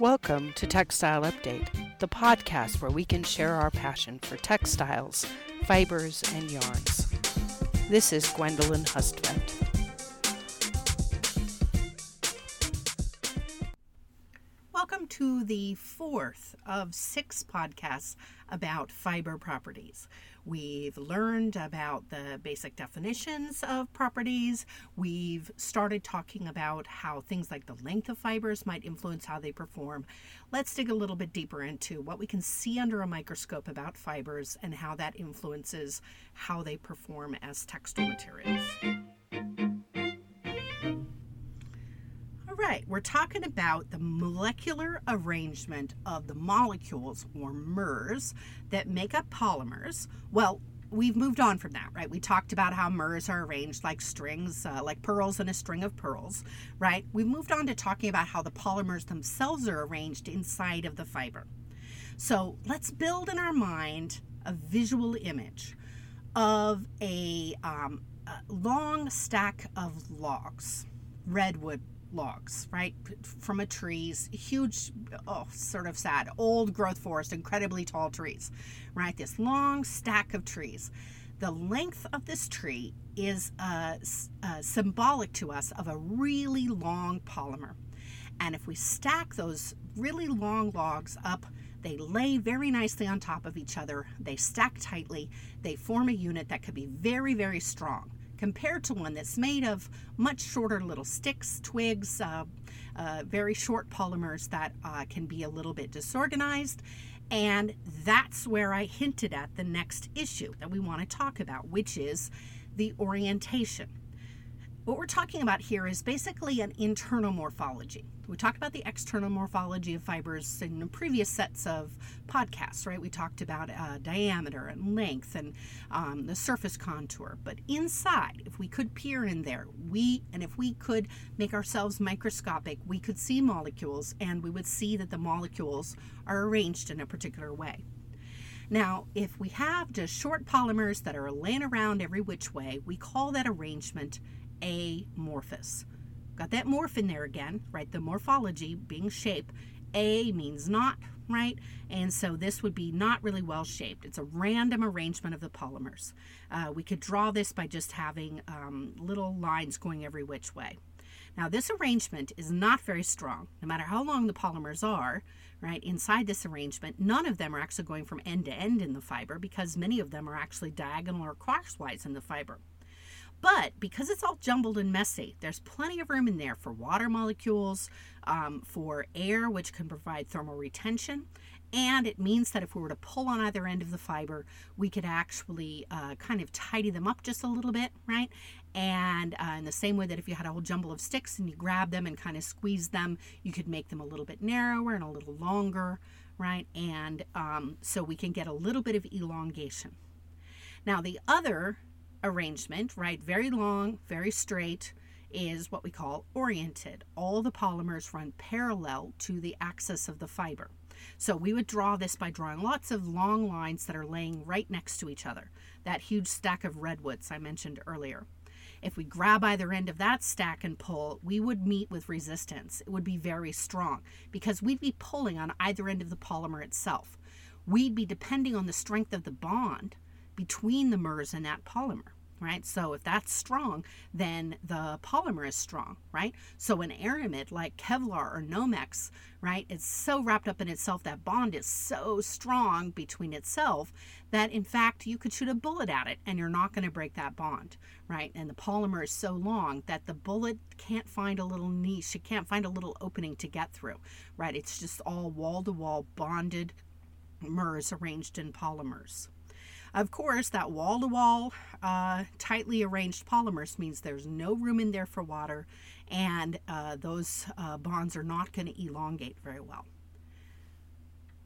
Welcome to Textile Update, the podcast where we can share our passion for textiles, fibers, and yarns. This is Gwendolyn Hustvedt. The fourth of six podcasts about fiber properties. We've learned about the basic definitions of properties. We've started talking about how things like the length of fibers might influence how they perform. Let's dig a little bit deeper into what we can see under a microscope about fibers and how that influences how they perform as textile materials. Right, we're talking about the molecular arrangement of the molecules or MERS that make up polymers. Well, we've moved on from that, right? We talked about how MERS are arranged like strings, uh, like pearls in a string of pearls, right? We've moved on to talking about how the polymers themselves are arranged inside of the fiber. So let's build in our mind a visual image of a, um, a long stack of logs, redwood logs, right, from a trees, huge, oh, sort of sad, old growth forest, incredibly tall trees, right? This long stack of trees. The length of this tree is uh, uh, symbolic to us of a really long polymer. And if we stack those really long logs up, they lay very nicely on top of each other. They stack tightly. They form a unit that could be very, very strong compared to one that's made of much shorter little sticks, twigs, uh, uh, very short polymers that uh, can be a little bit disorganized. And that's where I hinted at the next issue that we want to talk about, which is the orientation. What we're talking about here is basically an internal morphology. We talked about the external morphology of fibers in previous sets of podcasts, right? We talked about uh, diameter and length and um, the surface contour. But inside, if we could peer in there, we and if we could make ourselves microscopic, we could see molecules and we would see that the molecules are arranged in a particular way. Now, if we have just short polymers that are laying around every which way, we call that arrangement amorphous. Got that morph in there again, right? The morphology being shape. A means not, right? And so this would be not really well shaped. It's a random arrangement of the polymers. Uh, we could draw this by just having um, little lines going every which way. Now, this arrangement is not very strong. No matter how long the polymers are, right, inside this arrangement, none of them are actually going from end to end in the fiber because many of them are actually diagonal or crosswise in the fiber. But because it's all jumbled and messy, there's plenty of room in there for water molecules, um, for air, which can provide thermal retention. And it means that if we were to pull on either end of the fiber, we could actually uh, kind of tidy them up just a little bit, right? And uh, in the same way that if you had a whole jumble of sticks and you grab them and kind of squeeze them, you could make them a little bit narrower and a little longer, right? And um, so we can get a little bit of elongation. Now, the other arrangement, right? Very long, very straight, is what we call oriented. All the polymers run parallel to the axis of the fiber. So we would draw this by drawing lots of long lines that are laying right next to each other. That huge stack of redwoods I mentioned earlier. If we grab either end of that stack and pull, we would meet with resistance. It would be very strong because we'd be pulling on either end of the polymer itself. We'd be depending on the strength of the bond between the MERS and that polymer right? So if that's strong, then the polymer is strong, right? So an aramid like Kevlar or Nomex, right, it's so wrapped up in itself, that bond is so strong between itself that in fact you could shoot a bullet at it and you're not going to break that bond, right? And the polymer is so long that the bullet can't find a little niche, it can't find a little opening to get through, right? It's just all wall to wall bonded MERS arranged in polymers. Of course, that wall to wall, tightly arranged polymers means there's no room in there for water, and uh, those uh, bonds are not going to elongate very well.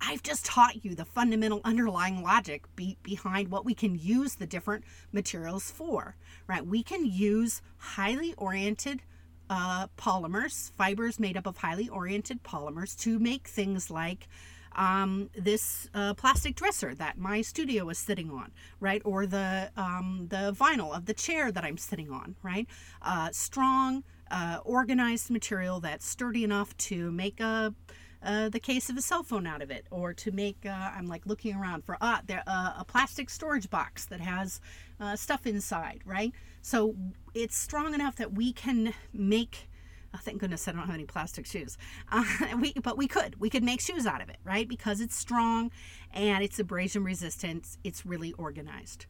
I've just taught you the fundamental underlying logic be- behind what we can use the different materials for, right? We can use highly oriented uh, polymers, fibers made up of highly oriented polymers, to make things like um, this uh, plastic dresser that my studio is sitting on, right? Or the um, the vinyl of the chair that I'm sitting on, right? Uh, strong, uh, organized material that's sturdy enough to make a uh, the case of a cell phone out of it, or to make, uh, I'm like looking around for uh, there, uh, a plastic storage box that has uh, stuff inside, right? So it's strong enough that we can make. Oh, thank goodness I don't have any plastic shoes. Uh, we, but we could. We could make shoes out of it, right? Because it's strong and it's abrasion resistant. It's really organized.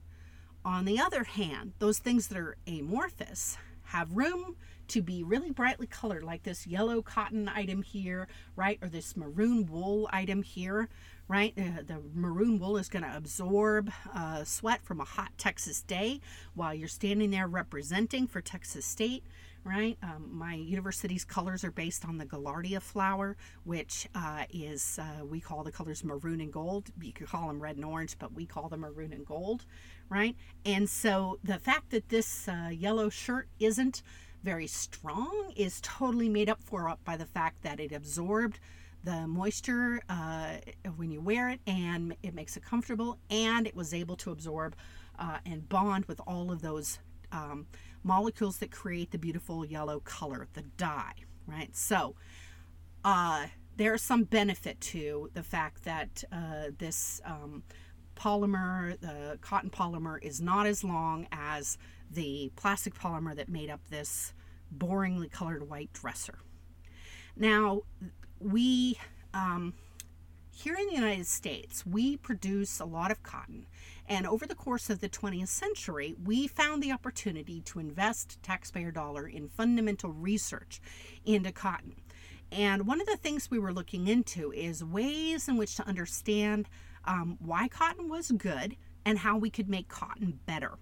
On the other hand, those things that are amorphous have room to be really brightly colored, like this yellow cotton item here, right? Or this maroon wool item here, right? Uh, the maroon wool is going to absorb uh, sweat from a hot Texas day while you're standing there representing for Texas State, right? Um, my university's colors are based on the Gaillardia flower, which uh, is, uh, we call the colors maroon and gold. You could call them red and orange, but we call them maroon and gold, right? And so the fact that this uh, yellow shirt isn't very strong is totally made up for by the fact that it absorbed the moisture uh, when you wear it and it makes it comfortable and it was able to absorb uh, and bond with all of those um, molecules that create the beautiful yellow color the dye right so uh, there's some benefit to the fact that uh, this um, polymer the cotton polymer is not as long as the plastic polymer that made up this boringly colored white dresser. Now, we, um, here in the United States, we produce a lot of cotton. And over the course of the 20th century, we found the opportunity to invest taxpayer dollar in fundamental research into cotton. And one of the things we were looking into is ways in which to understand um, why cotton was good and how we could make cotton better.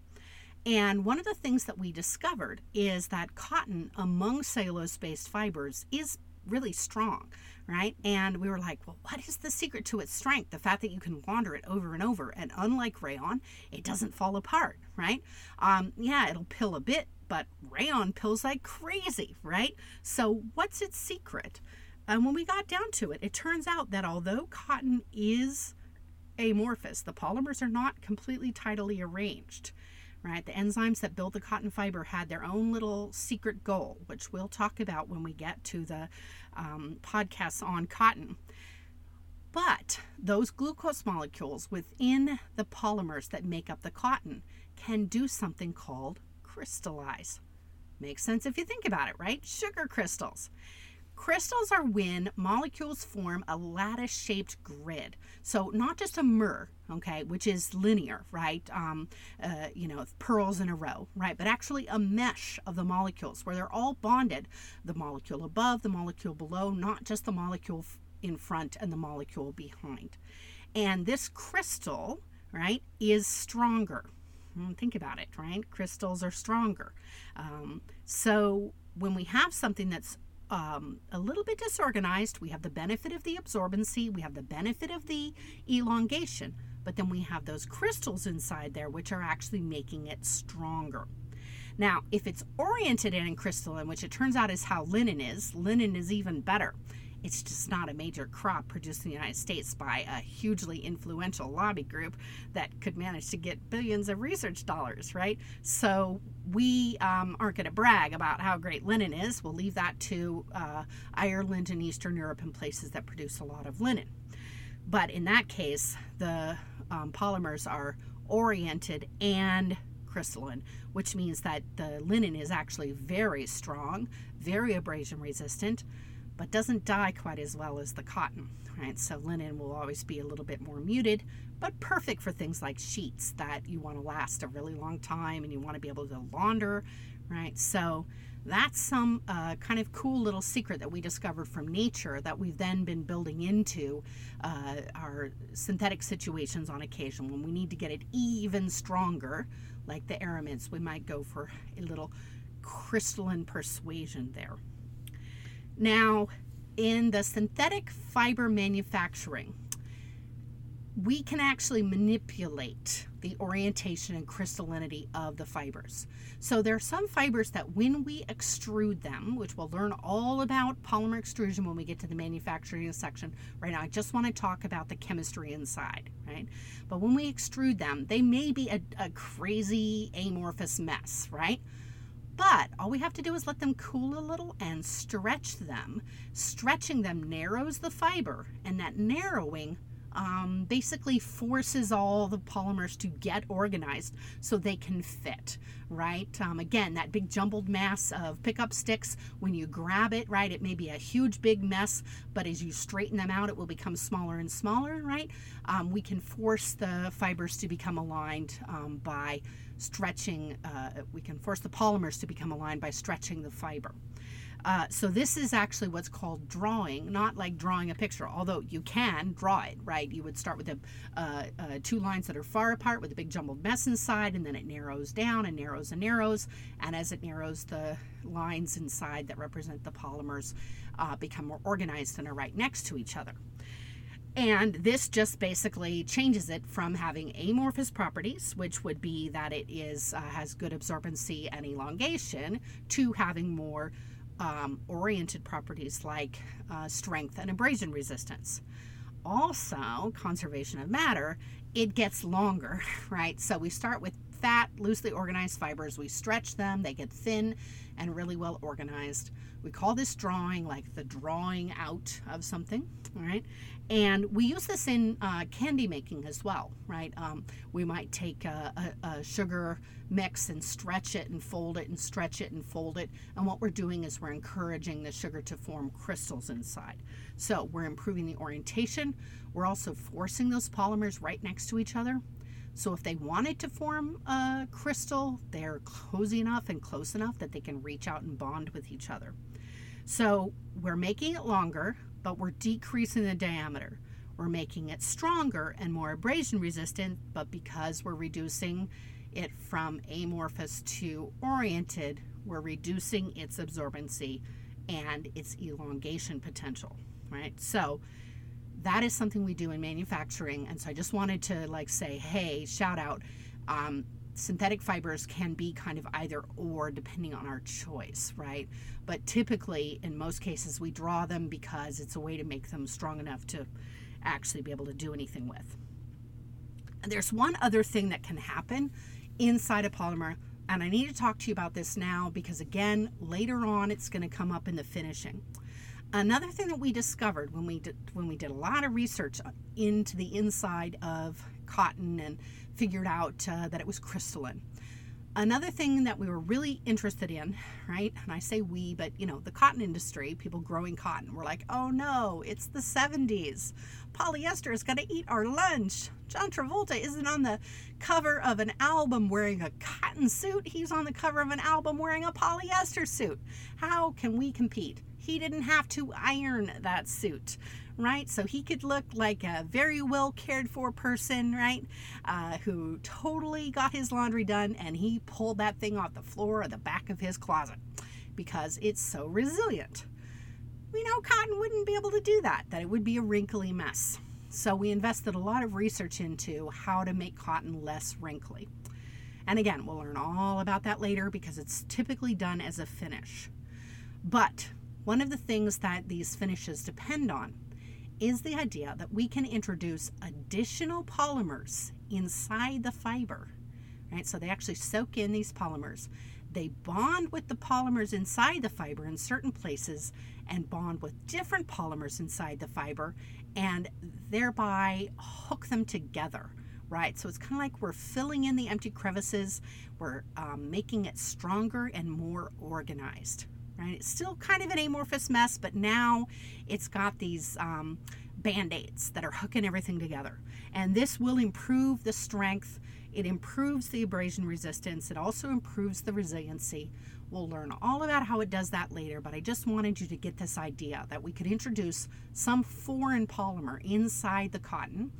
And one of the things that we discovered is that cotton among cellulose based fibers is really strong, right? And we were like, well, what is the secret to its strength? The fact that you can launder it over and over. And unlike rayon, it doesn't fall apart, right? Um, yeah, it'll pill a bit, but rayon pills like crazy, right? So, what's its secret? And when we got down to it, it turns out that although cotton is amorphous, the polymers are not completely tidally arranged right? The enzymes that build the cotton fiber had their own little secret goal, which we'll talk about when we get to the um, podcasts on cotton. But those glucose molecules within the polymers that make up the cotton can do something called crystallize. Makes sense if you think about it, right? Sugar crystals. Crystals are when molecules form a lattice shaped grid. So, not just a mer, okay, which is linear, right? Um, uh, you know, pearls in a row, right? But actually a mesh of the molecules where they're all bonded the molecule above, the molecule below, not just the molecule in front and the molecule behind. And this crystal, right, is stronger. Hmm, think about it, right? Crystals are stronger. Um, so, when we have something that's um, a little bit disorganized. We have the benefit of the absorbency, we have the benefit of the elongation, but then we have those crystals inside there which are actually making it stronger. Now, if it's oriented in crystalline, which it turns out is how linen is, linen is even better. It's just not a major crop produced in the United States by a hugely influential lobby group that could manage to get billions of research dollars, right? So we um, aren't going to brag about how great linen is. We'll leave that to uh, Ireland and Eastern Europe and places that produce a lot of linen. But in that case, the um, polymers are oriented and crystalline, which means that the linen is actually very strong, very abrasion resistant, but doesn't dye quite as well as the cotton, right? So linen will always be a little bit more muted, but perfect for things like sheets that you want to last a really long time and you want to be able to launder, right? So that's some uh, kind of cool little secret that we discovered from nature that we've then been building into uh, our synthetic situations on occasion. When we need to get it even stronger, like the aramids, we might go for a little crystalline persuasion there. Now, in the synthetic fiber manufacturing, we can actually manipulate the orientation and crystallinity of the fibers. So there are some fibers that when we extrude them, which we'll learn all about polymer extrusion when we get to the manufacturing section. Right now, I just want to talk about the chemistry inside, right? But when we extrude them, they may be a, a crazy amorphous mess, right? But all we have to do is let them cool a little and stretch them. Stretching them narrows the fiber, and that narrowing um, basically forces all the polymers to get organized so they can fit, right? Um, again, that big jumbled mass of pickup sticks, when you grab it, right, it may be a huge big mess, but as you straighten them out, it will become smaller and smaller, right? Um, we can force the fibers to become aligned um, by stretching, uh, we can force the polymers to become aligned by stretching the fiber. Uh, so this is actually what's called drawing, not like drawing a picture, although you can draw it, right? You would start with a, uh, uh, two lines that are far apart with a big jumbled mess inside, and then it narrows down and narrows and narrows. And as it narrows, the lines inside that represent the polymers uh, become more organized and are right next to each other. And this just basically changes it from having amorphous properties, which would be that it is uh, has good absorbency and elongation, to having more um, oriented properties like uh, strength and abrasion resistance. Also, conservation of matter, it gets longer, right? So we start with fat, loosely organized fibers, we stretch them, they get thin and really well organized. We call this drawing like the drawing out of something, right? And we use this in uh, candy making as well, right? Um, we might take a, a, a, sugar mix and stretch it and fold it and stretch it and fold it. And what we're doing is we're encouraging the sugar to form crystals inside. So we're improving the orientation. We're also forcing those polymers right next to each other. So if they wanted to form a crystal, they're cozy enough and close enough that they can reach out and bond with each other. So we're making it longer but we're decreasing the diameter. We're making it stronger and more abrasion resistant, but because we're reducing it from amorphous to oriented, we're reducing its absorbency and its elongation potential, right? So that is something we do in manufacturing. And so I just wanted to like say, hey, shout out. Um, synthetic fibers can be kind of either or depending on our choice, right? But typically, in most cases, we draw them because it's a way to make them strong enough to actually be able to do anything with. And there's one other thing that can happen inside a polymer, and I need to talk to you about this now because, again, later on it's going to come up in the finishing. Another thing that we discovered when we did when we did a lot of research into the inside of cotton and figured out uh, that it was crystalline. Another thing that we were really interested in, right? And I say we, but you know, the cotton industry, people growing cotton, were like, oh no, it's the 70s. Polyester is going to eat our lunch. John Travolta isn't on the cover of an album wearing a cotton suit, he's on the cover of an album wearing a polyester suit. How can we compete? He didn't have to iron that suit right? So he could look like a very well cared for person, right? Uh, who totally got his laundry done and he pulled that thing off the floor or the back of his closet because it's so resilient. We know cotton wouldn't be able to do that, that it would be a wrinkly mess. So we invested a lot of research into how to make cotton less wrinkly. And again, we'll learn all about that later because it's typically done as a finish. But one of the things that these finishes depend on is the idea that we can introduce additional polymers inside the fiber. Right? So they actually soak in these polymers. They bond with the polymers inside the fiber in certain places and bond with different polymers inside the fiber and thereby hook them together right? So it's kind of like we're filling in the empty crevices, we're um, making it stronger and more organized, right? It's still kind of an amorphous mess, but now it's got these um, band aids that are hooking everything together. And this will improve the strength, it improves the abrasion resistance, it also improves the resiliency. We'll learn all about how it does that later, but I just wanted you to get this idea that we could introduce some foreign polymer inside the cotton.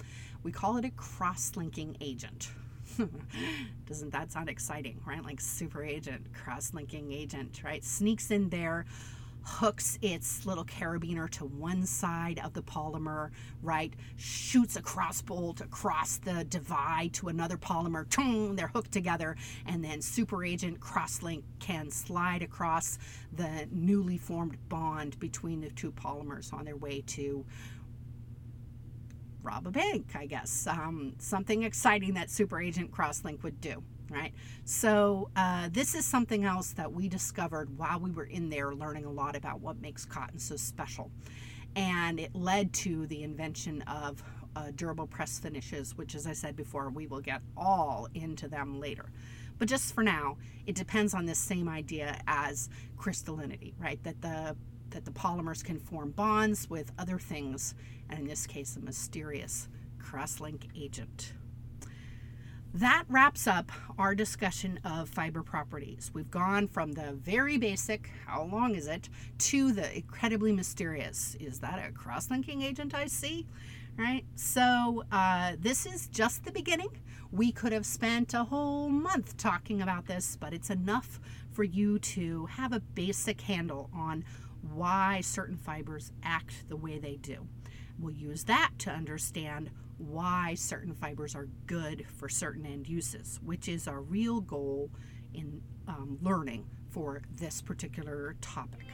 We call it a cross linking agent. Doesn't that sound exciting, right? Like super agent, cross linking agent, right? Sneaks in there, hooks its little carabiner to one side of the polymer, right? Shoots a cross bolt across the divide to another polymer. They're hooked together, and then super agent crosslink can slide across the newly formed bond between the two polymers on their way to rob a bank, I guess. Um, something exciting that Super Agent Crosslink would do. right? So, uh, this is something else that we discovered while we were in there learning a lot about what makes cotton so special. And it led to the invention of uh, durable press finishes, which, as I said before, we will get all into them later. But just for now, it depends on this same idea as crystallinity, right? That the that the polymers can form bonds with other things, and in this case, a mysterious cross-link agent. That wraps up our discussion of fiber properties. We've gone from the very basic, how long is it, to the incredibly mysterious. Is that a cross linking agent I see? Right? So, uh, this is just the beginning. We could have spent a whole month talking about this, but it's enough for you to have a basic handle on why certain fibers act the way they do. We'll use that to understand why certain fibers are good for certain end uses, which is our real goal in um, learning for this particular topic.